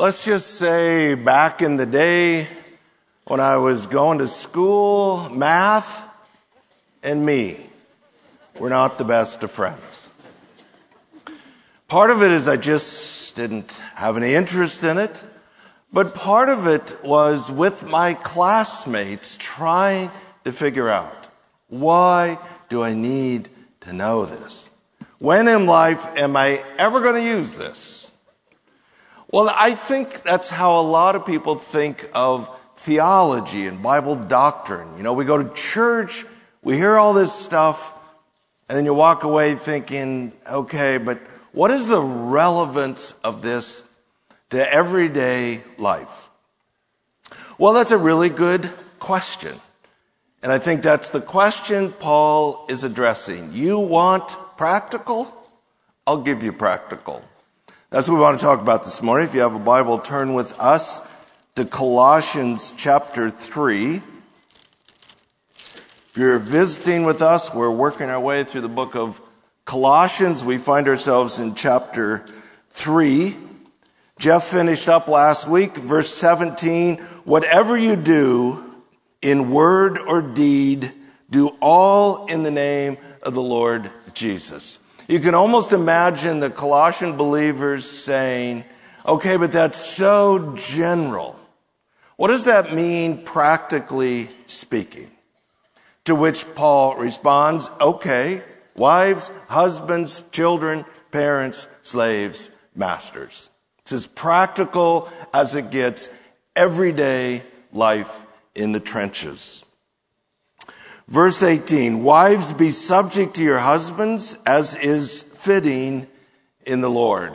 Let's just say back in the day when I was going to school, math and me were not the best of friends. Part of it is I just didn't have any interest in it, but part of it was with my classmates trying to figure out why do I need to know this? When in life am I ever going to use this? Well, I think that's how a lot of people think of theology and Bible doctrine. You know, we go to church, we hear all this stuff, and then you walk away thinking, okay, but what is the relevance of this to everyday life? Well, that's a really good question. And I think that's the question Paul is addressing. You want practical? I'll give you practical. That's what we want to talk about this morning. If you have a Bible, turn with us to Colossians chapter 3. If you're visiting with us, we're working our way through the book of Colossians. We find ourselves in chapter 3. Jeff finished up last week, verse 17. Whatever you do in word or deed, do all in the name of the Lord Jesus. You can almost imagine the Colossian believers saying, okay, but that's so general. What does that mean practically speaking? To which Paul responds, okay, wives, husbands, children, parents, slaves, masters. It's as practical as it gets everyday life in the trenches. Verse 18, wives be subject to your husbands as is fitting in the Lord.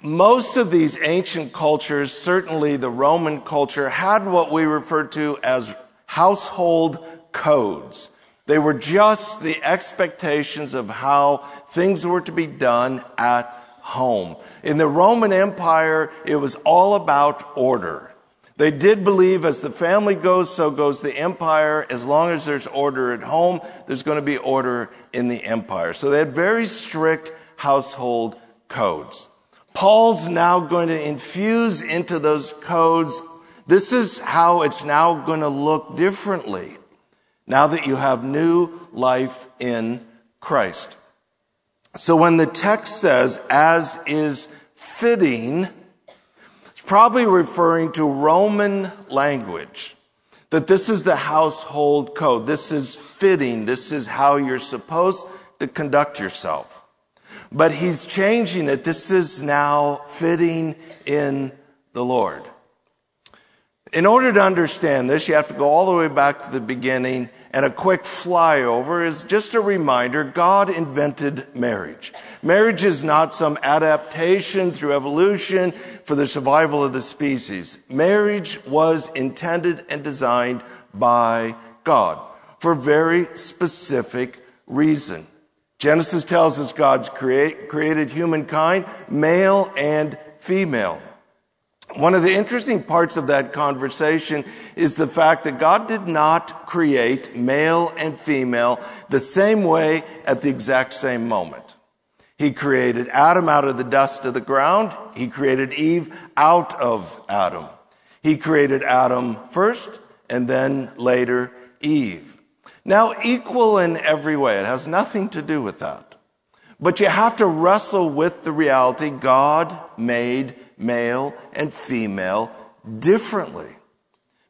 Most of these ancient cultures, certainly the Roman culture, had what we refer to as household codes. They were just the expectations of how things were to be done at home. In the Roman Empire, it was all about order. They did believe as the family goes, so goes the empire. As long as there's order at home, there's going to be order in the empire. So they had very strict household codes. Paul's now going to infuse into those codes. This is how it's now going to look differently now that you have new life in Christ. So when the text says, as is fitting, probably referring to Roman language. That this is the household code. This is fitting. This is how you're supposed to conduct yourself. But he's changing it. This is now fitting in the Lord. In order to understand this, you have to go all the way back to the beginning and a quick flyover is just a reminder God invented marriage. Marriage is not some adaptation through evolution for the survival of the species. Marriage was intended and designed by God for very specific reason. Genesis tells us God's create, created humankind, male and female. One of the interesting parts of that conversation is the fact that God did not create male and female the same way at the exact same moment. He created Adam out of the dust of the ground. He created Eve out of Adam. He created Adam first and then later Eve. Now equal in every way. It has nothing to do with that. But you have to wrestle with the reality God made male and female differently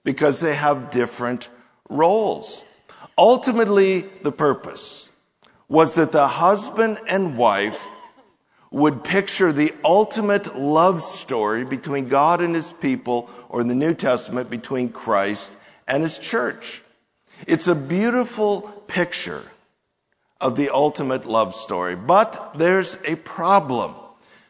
because they have different roles. Ultimately, the purpose was that the husband and wife would picture the ultimate love story between God and his people, or in the New Testament, between Christ and his church. It's a beautiful picture of the ultimate love story, but there's a problem.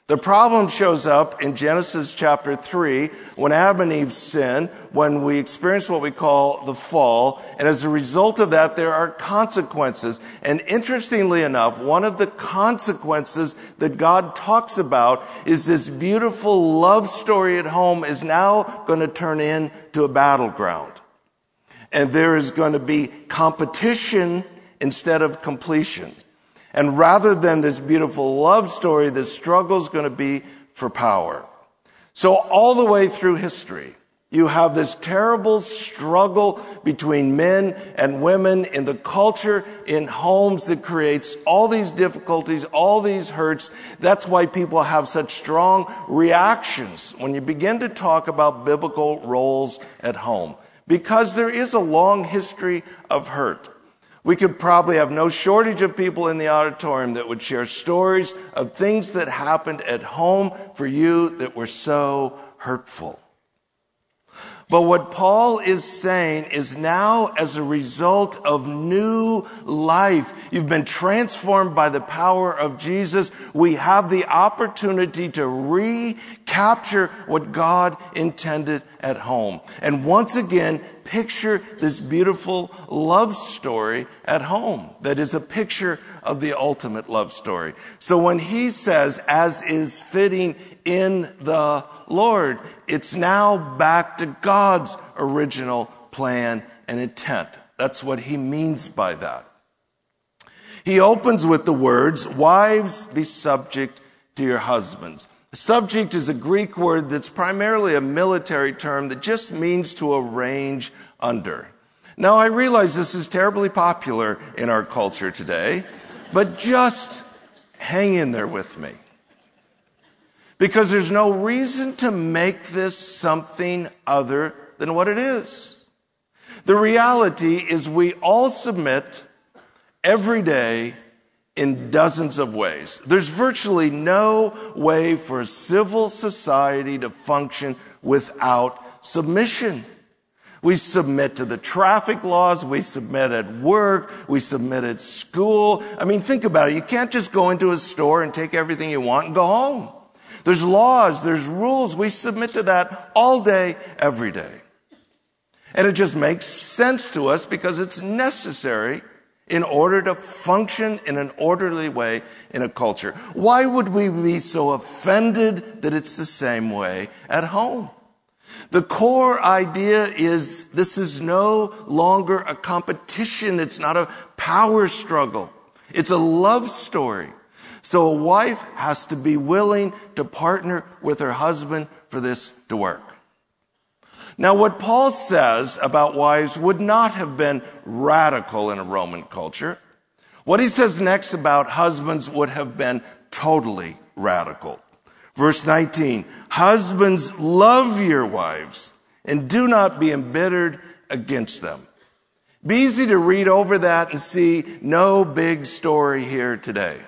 The problem shows up in Genesis chapter 3 when Adam and Eve sin, when we experience what we call the fall, and as a result of that, there are consequences. And interestingly enough, one of the consequences that God talks about is this beautiful love story at home is now going to turn into a battleground. And there is going to be competition instead of completion. And rather than this beautiful love story, the struggle is going to be for power. So all the way through history, you have this terrible struggle between men and women in the culture, in homes that creates all these difficulties, all these hurts. That's why people have such strong reactions when you begin to talk about biblical roles at home. Because there is a long history of hurt. We could probably have no shortage of people in the auditorium that would share stories of things that happened at home for you that were so hurtful. But what Paul is saying is now as a result of new life, you've been transformed by the power of Jesus. We have the opportunity to recapture what God intended at home. And once again, picture this beautiful love story at home that is a picture of the ultimate love story. So when he says, as is fitting in the Lord. It's now back to God's original plan and intent. That's what he means by that. He opens with the words, Wives, be subject to your husbands. Subject is a Greek word that's primarily a military term that just means to arrange under. Now, I realize this is terribly popular in our culture today, but just hang in there with me because there's no reason to make this something other than what it is. The reality is we all submit every day in dozens of ways. There's virtually no way for a civil society to function without submission. We submit to the traffic laws. We submit at work. We submit at school. I mean, think about it. You can't just go into a store and take everything you want and go home. There's laws, there's rules. We submit to that all day, every day. And it just makes sense to us because it's necessary in order to function in an orderly way in a culture. Why would we be so offended that it's the same way at home? The core idea is this is no longer a competition. It's not a power struggle. It's a love story. So a wife has to be willing to partner with her husband for this to work. Now, what Paul says about wives would not have been radical in a Roman culture. What he says next about husbands would have been totally radical. Verse 19, husbands love your wives and do not be embittered against them. Be easy to read over that and see no big story here today.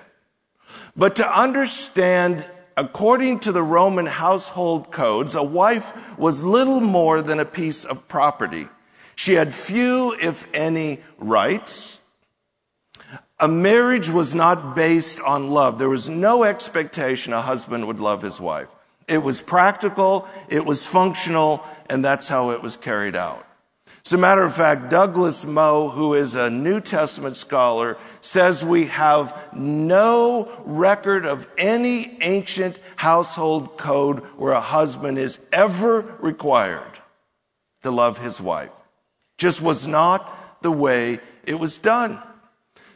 But to understand, according to the Roman household codes, a wife was little more than a piece of property. She had few, if any, rights. A marriage was not based on love. There was no expectation a husband would love his wife. It was practical, it was functional, and that's how it was carried out. As a matter of fact, Douglas Moo, who is a New Testament scholar, says we have no record of any ancient household code where a husband is ever required to love his wife. Just was not the way it was done.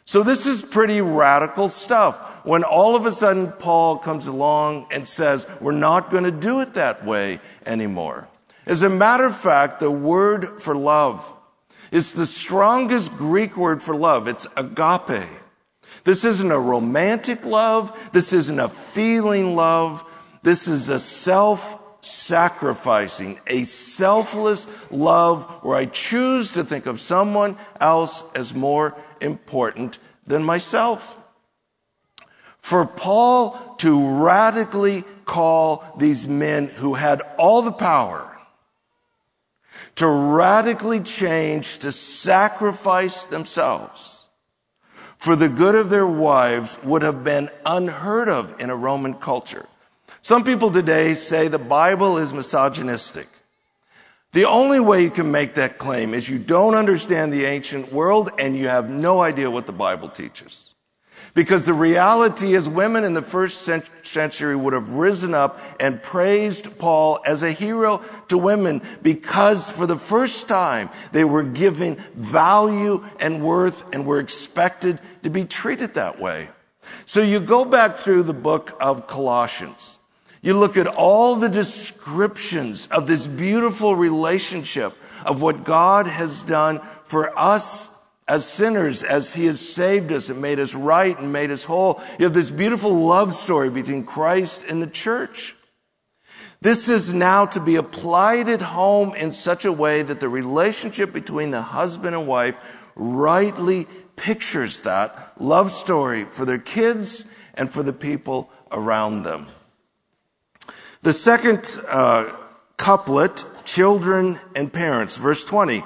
So this is pretty radical stuff. When all of a sudden Paul comes along and says, we're not going to do it that way anymore. As a matter of fact, the word for love is the strongest Greek word for love. It's agape. This isn't a romantic love. This isn't a feeling love. This is a self sacrificing, a selfless love where I choose to think of someone else as more important than myself. For Paul to radically call these men who had all the power to radically change, to sacrifice themselves for the good of their wives would have been unheard of in a Roman culture. Some people today say the Bible is misogynistic. The only way you can make that claim is you don't understand the ancient world and you have no idea what the Bible teaches. Because the reality is women in the first century would have risen up and praised Paul as a hero to women because for the first time they were given value and worth and were expected to be treated that way. So you go back through the book of Colossians. You look at all the descriptions of this beautiful relationship of what God has done for us as sinners, as He has saved us and made us right and made us whole. You have this beautiful love story between Christ and the church. This is now to be applied at home in such a way that the relationship between the husband and wife rightly pictures that love story for their kids and for the people around them. The second uh, couplet, children and parents, verse 20.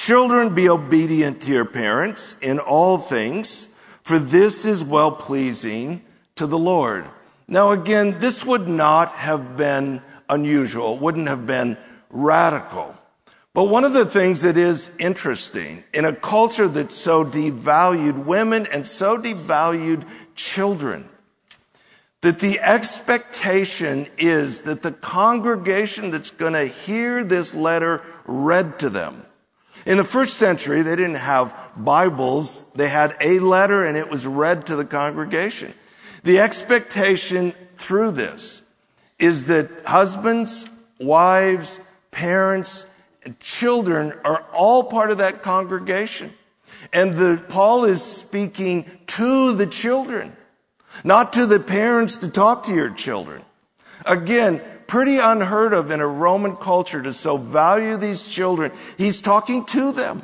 Children, be obedient to your parents in all things, for this is well pleasing to the Lord. Now again, this would not have been unusual, wouldn't have been radical. But one of the things that is interesting in a culture that so devalued women and so devalued children, that the expectation is that the congregation that's going to hear this letter read to them. In the first century, they didn't have Bibles. They had a letter and it was read to the congregation. The expectation through this is that husbands, wives, parents, and children are all part of that congregation. And the, Paul is speaking to the children, not to the parents to talk to your children. Again, pretty unheard of in a Roman culture to so value these children. He's talking to them.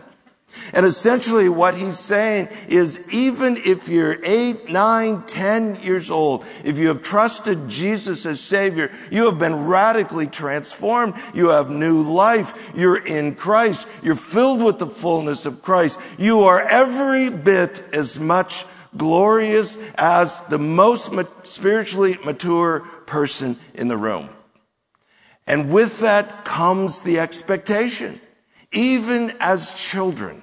And essentially what he's saying is even if you're eight, nine, ten years old, if you have trusted Jesus as Savior, you have been radically transformed. You have new life. You're in Christ. You're filled with the fullness of Christ. You are every bit as much glorious as the most spiritually mature person in the room. And with that comes the expectation, even as children,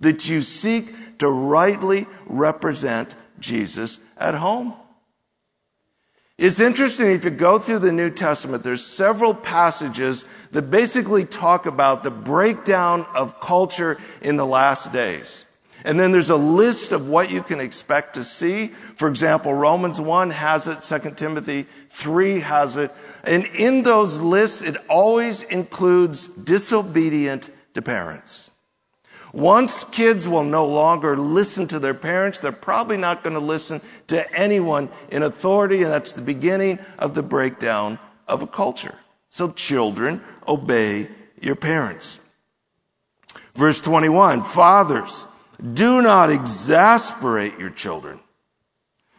that you seek to rightly represent Jesus at home. It's interesting if you go through the New Testament, there's several passages that basically talk about the breakdown of culture in the last days. And then there's a list of what you can expect to see. For example, Romans 1 has it, 2 Timothy 3 has it. And in those lists, it always includes disobedient to parents. Once kids will no longer listen to their parents, they're probably not going to listen to anyone in authority, and that's the beginning of the breakdown of a culture. So children, obey your parents. Verse 21, fathers, do not exasperate your children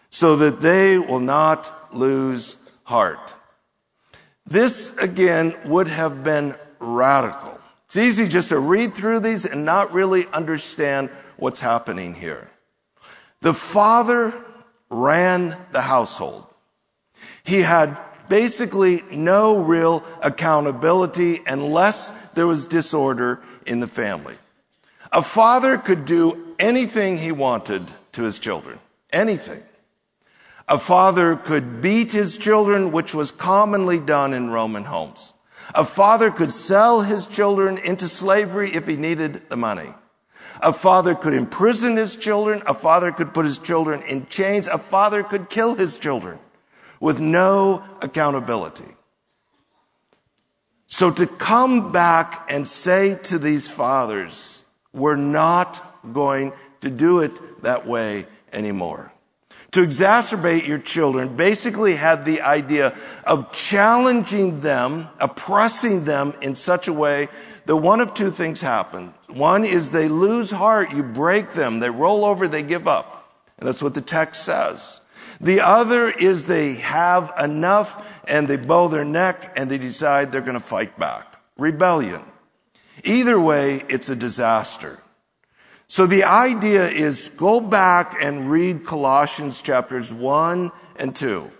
so that they will not lose heart. This again would have been radical. It's easy just to read through these and not really understand what's happening here. The father ran the household. He had basically no real accountability unless there was disorder in the family. A father could do anything he wanted to his children. Anything. A father could beat his children, which was commonly done in Roman homes. A father could sell his children into slavery if he needed the money. A father could imprison his children. A father could put his children in chains. A father could kill his children with no accountability. So to come back and say to these fathers, we're not going to do it that way anymore to exacerbate your children basically had the idea of challenging them, oppressing them in such a way that one of two things happen. One is they lose heart, you break them, they roll over, they give up. And that's what the text says. The other is they have enough and they bow their neck and they decide they're going to fight back. Rebellion. Either way, it's a disaster. So the idea is go back and read Colossians chapters 1 and 2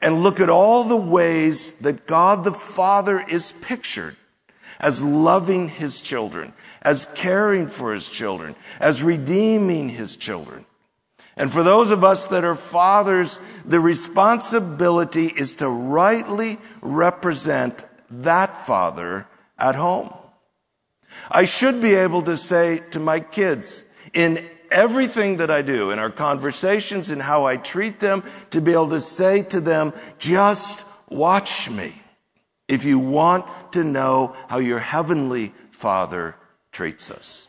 and look at all the ways that God the Father is pictured as loving his children, as caring for his children, as redeeming his children. And for those of us that are fathers, the responsibility is to rightly represent that father at home. I should be able to say to my kids in everything that I do, in our conversations, in how I treat them, to be able to say to them just watch me if you want to know how your heavenly Father treats us.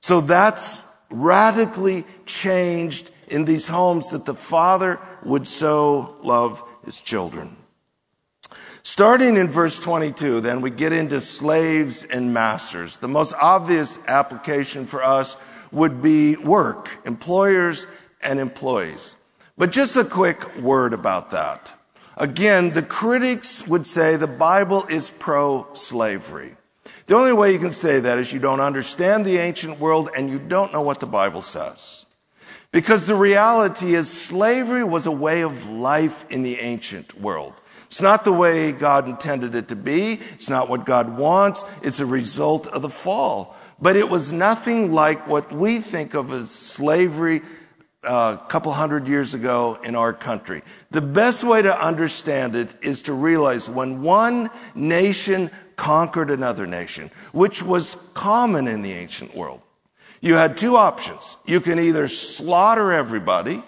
So that's radically changed in these homes that the Father would so love his children. Starting in verse 22, then we get into slaves and masters. The most obvious application for us would be work, employers and employees. But just a quick word about that. Again, the critics would say the Bible is pro-slavery. The only way you can say that is you don't understand the ancient world and you don't know what the Bible says. Because the reality is slavery was a way of life in the ancient world. It's not the way God intended it to be. It's not what God wants. It's a result of the fall. But it was nothing like what we think of as slavery a uh, couple hundred years ago in our country. The best way to understand it is to realize when one nation conquered another nation, which was common in the ancient world, you had two options. You can either slaughter everybody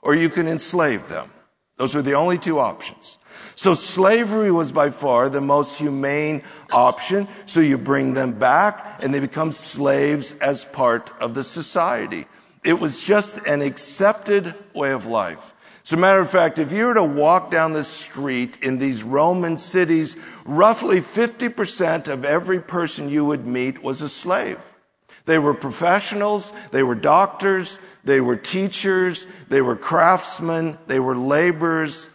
or you can enslave them. Those were the only two options. So slavery was by far the most humane option. So you bring them back and they become slaves as part of the society. It was just an accepted way of life. As a matter of fact, if you were to walk down the street in these Roman cities, roughly 50% of every person you would meet was a slave. They were professionals, they were doctors, they were teachers, they were craftsmen, they were laborers,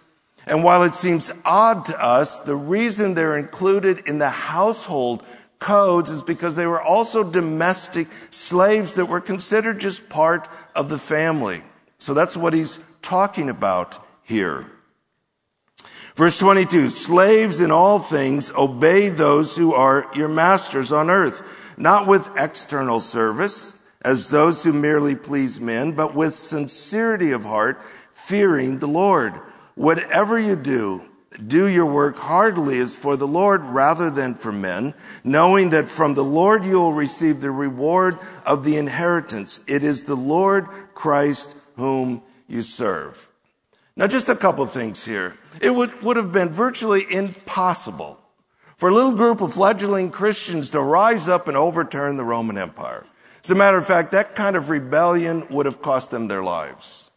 and while it seems odd to us, the reason they're included in the household codes is because they were also domestic slaves that were considered just part of the family. So that's what he's talking about here. Verse 22, slaves in all things obey those who are your masters on earth, not with external service as those who merely please men, but with sincerity of heart, fearing the Lord. Whatever you do, do your work heartily as for the Lord rather than for men, knowing that from the Lord you will receive the reward of the inheritance. It is the Lord Christ whom you serve. Now, just a couple of things here. It would, would have been virtually impossible for a little group of fledgling Christians to rise up and overturn the Roman Empire. As a matter of fact, that kind of rebellion would have cost them their lives.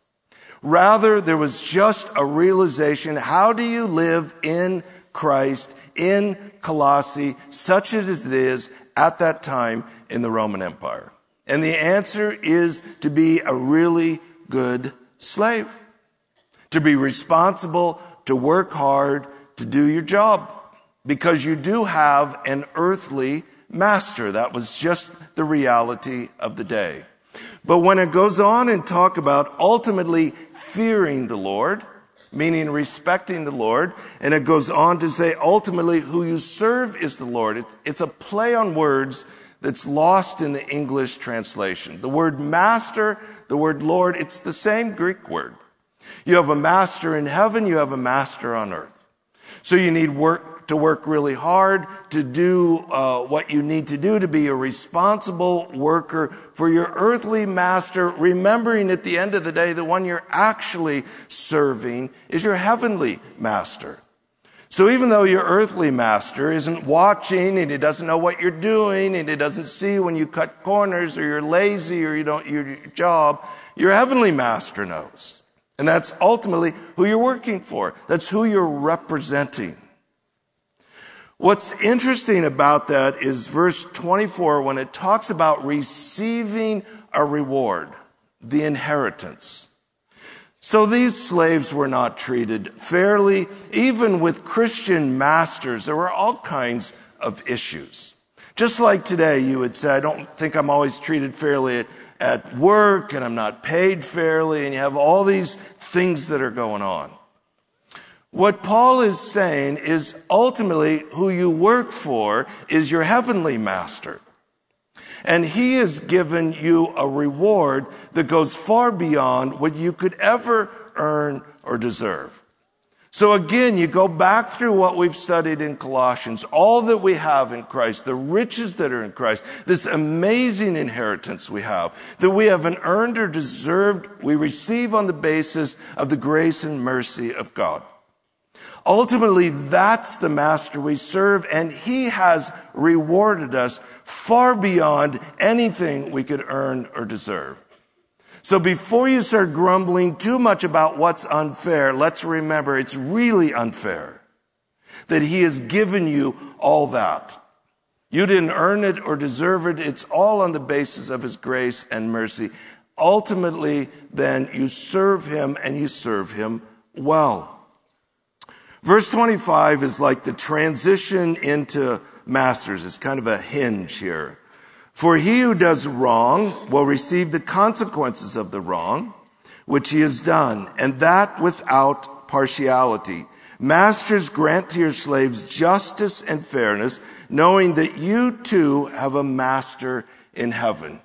Rather, there was just a realization, how do you live in Christ, in Colossae, such as it is at that time in the Roman Empire? And the answer is to be a really good slave. To be responsible, to work hard, to do your job. Because you do have an earthly master. That was just the reality of the day. But when it goes on and talk about ultimately fearing the Lord, meaning respecting the Lord, and it goes on to say ultimately who you serve is the Lord. It's a play on words that's lost in the English translation. The word master, the word Lord, it's the same Greek word. You have a master in heaven, you have a master on earth. So you need work, to work really hard, to do uh, what you need to do to be a responsible worker for your earthly master, remembering at the end of the day, the one you're actually serving is your heavenly master. So even though your earthly master isn't watching and he doesn't know what you're doing and he doesn't see when you cut corners or you're lazy or you don't do your job, your heavenly master knows. And that's ultimately who you're working for. That's who you're representing. What's interesting about that is verse 24 when it talks about receiving a reward, the inheritance. So these slaves were not treated fairly. Even with Christian masters, there were all kinds of issues. Just like today, you would say, I don't think I'm always treated fairly at, at work and I'm not paid fairly and you have all these things that are going on. What Paul is saying is ultimately who you work for is your heavenly master. And he has given you a reward that goes far beyond what you could ever earn or deserve. So again, you go back through what we've studied in Colossians, all that we have in Christ, the riches that are in Christ, this amazing inheritance we have, that we haven't earned or deserved, we receive on the basis of the grace and mercy of God. Ultimately, that's the master we serve, and he has rewarded us far beyond anything we could earn or deserve. So before you start grumbling too much about what's unfair, let's remember it's really unfair that he has given you all that. You didn't earn it or deserve it. It's all on the basis of his grace and mercy. Ultimately, then you serve him and you serve him well. Verse 25 is like the transition into masters. It's kind of a hinge here. For he who does wrong will receive the consequences of the wrong which he has done, and that without partiality. Masters, grant to your slaves justice and fairness, knowing that you too have a master in heaven.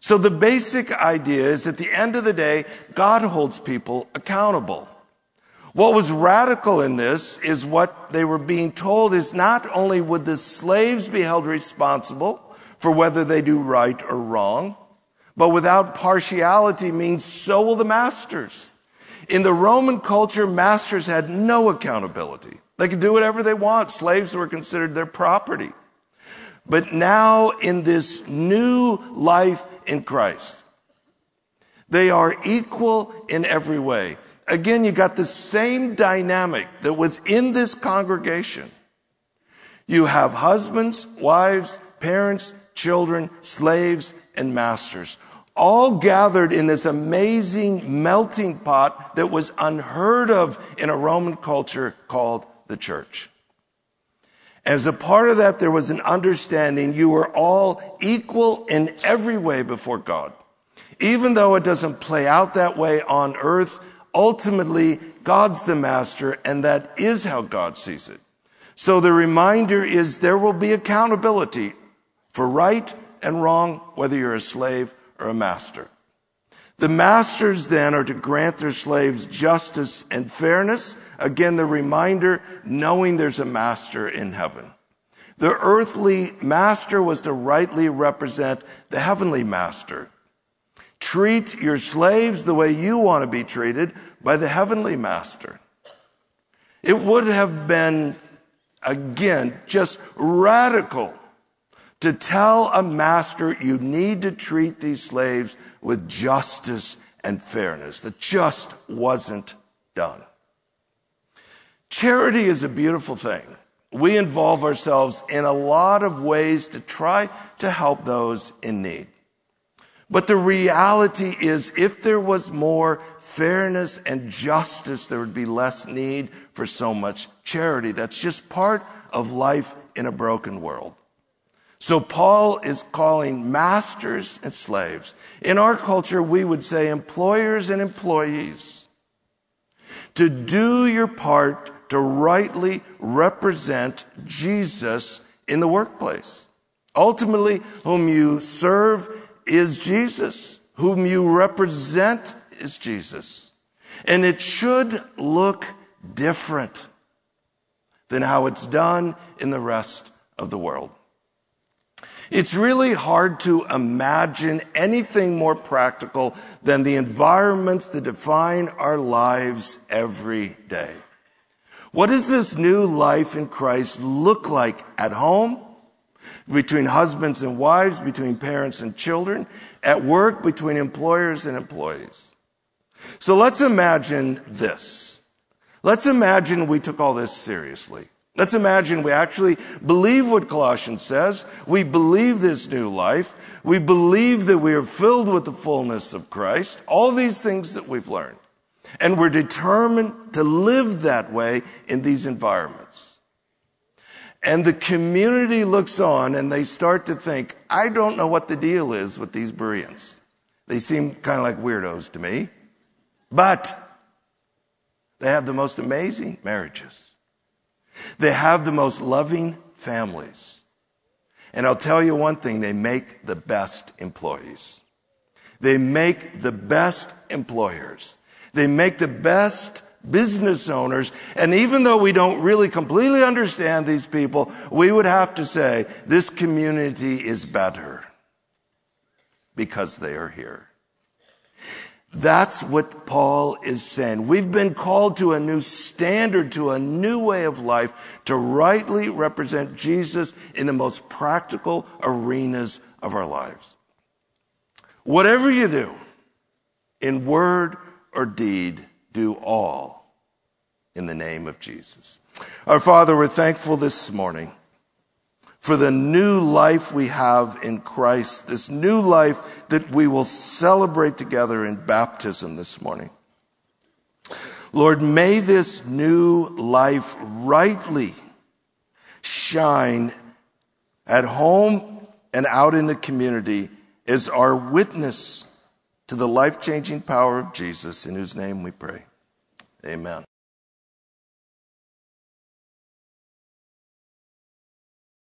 So the basic idea is at the end of the day, God holds people accountable. What was radical in this is what they were being told is not only would the slaves be held responsible for whether they do right or wrong, but without partiality means so will the masters. In the Roman culture, masters had no accountability. They could do whatever they want. Slaves were considered their property. But now in this new life in Christ, they are equal in every way again, you got the same dynamic that within this congregation, you have husbands, wives, parents, children, slaves, and masters, all gathered in this amazing melting pot that was unheard of in a Roman culture called the church. As a part of that, there was an understanding you were all equal in every way before God. Even though it doesn't play out that way on earth, Ultimately, God's the master, and that is how God sees it. So the reminder is there will be accountability for right and wrong, whether you're a slave or a master. The masters then are to grant their slaves justice and fairness. Again, the reminder, knowing there's a master in heaven. The earthly master was to rightly represent the heavenly master. Treat your slaves the way you want to be treated by the heavenly master. It would have been, again, just radical to tell a master you need to treat these slaves with justice and fairness. That just wasn't done. Charity is a beautiful thing. We involve ourselves in a lot of ways to try to help those in need. But the reality is, if there was more fairness and justice, there would be less need for so much charity. That's just part of life in a broken world. So Paul is calling masters and slaves. In our culture, we would say employers and employees to do your part to rightly represent Jesus in the workplace. Ultimately, whom you serve is Jesus. Whom you represent is Jesus. And it should look different than how it's done in the rest of the world. It's really hard to imagine anything more practical than the environments that define our lives every day. What does this new life in Christ look like at home? Between husbands and wives, between parents and children, at work, between employers and employees. So let's imagine this. Let's imagine we took all this seriously. Let's imagine we actually believe what Colossians says. We believe this new life. We believe that we are filled with the fullness of Christ. All these things that we've learned. And we're determined to live that way in these environments. And the community looks on and they start to think, I don't know what the deal is with these Bereans. They seem kind of like weirdos to me. But they have the most amazing marriages. They have the most loving families. And I'll tell you one thing, they make the best employees. They make the best employers. They make the best business owners. And even though we don't really completely understand these people, we would have to say this community is better because they are here. That's what Paul is saying. We've been called to a new standard, to a new way of life, to rightly represent Jesus in the most practical arenas of our lives. Whatever you do, in word or deed, do all in the name of Jesus. Our Father, we're thankful this morning for the new life we have in Christ, this new life that we will celebrate together in baptism this morning. Lord, may this new life rightly shine at home and out in the community as our witness to the life changing power of Jesus, in whose name we pray. Amen.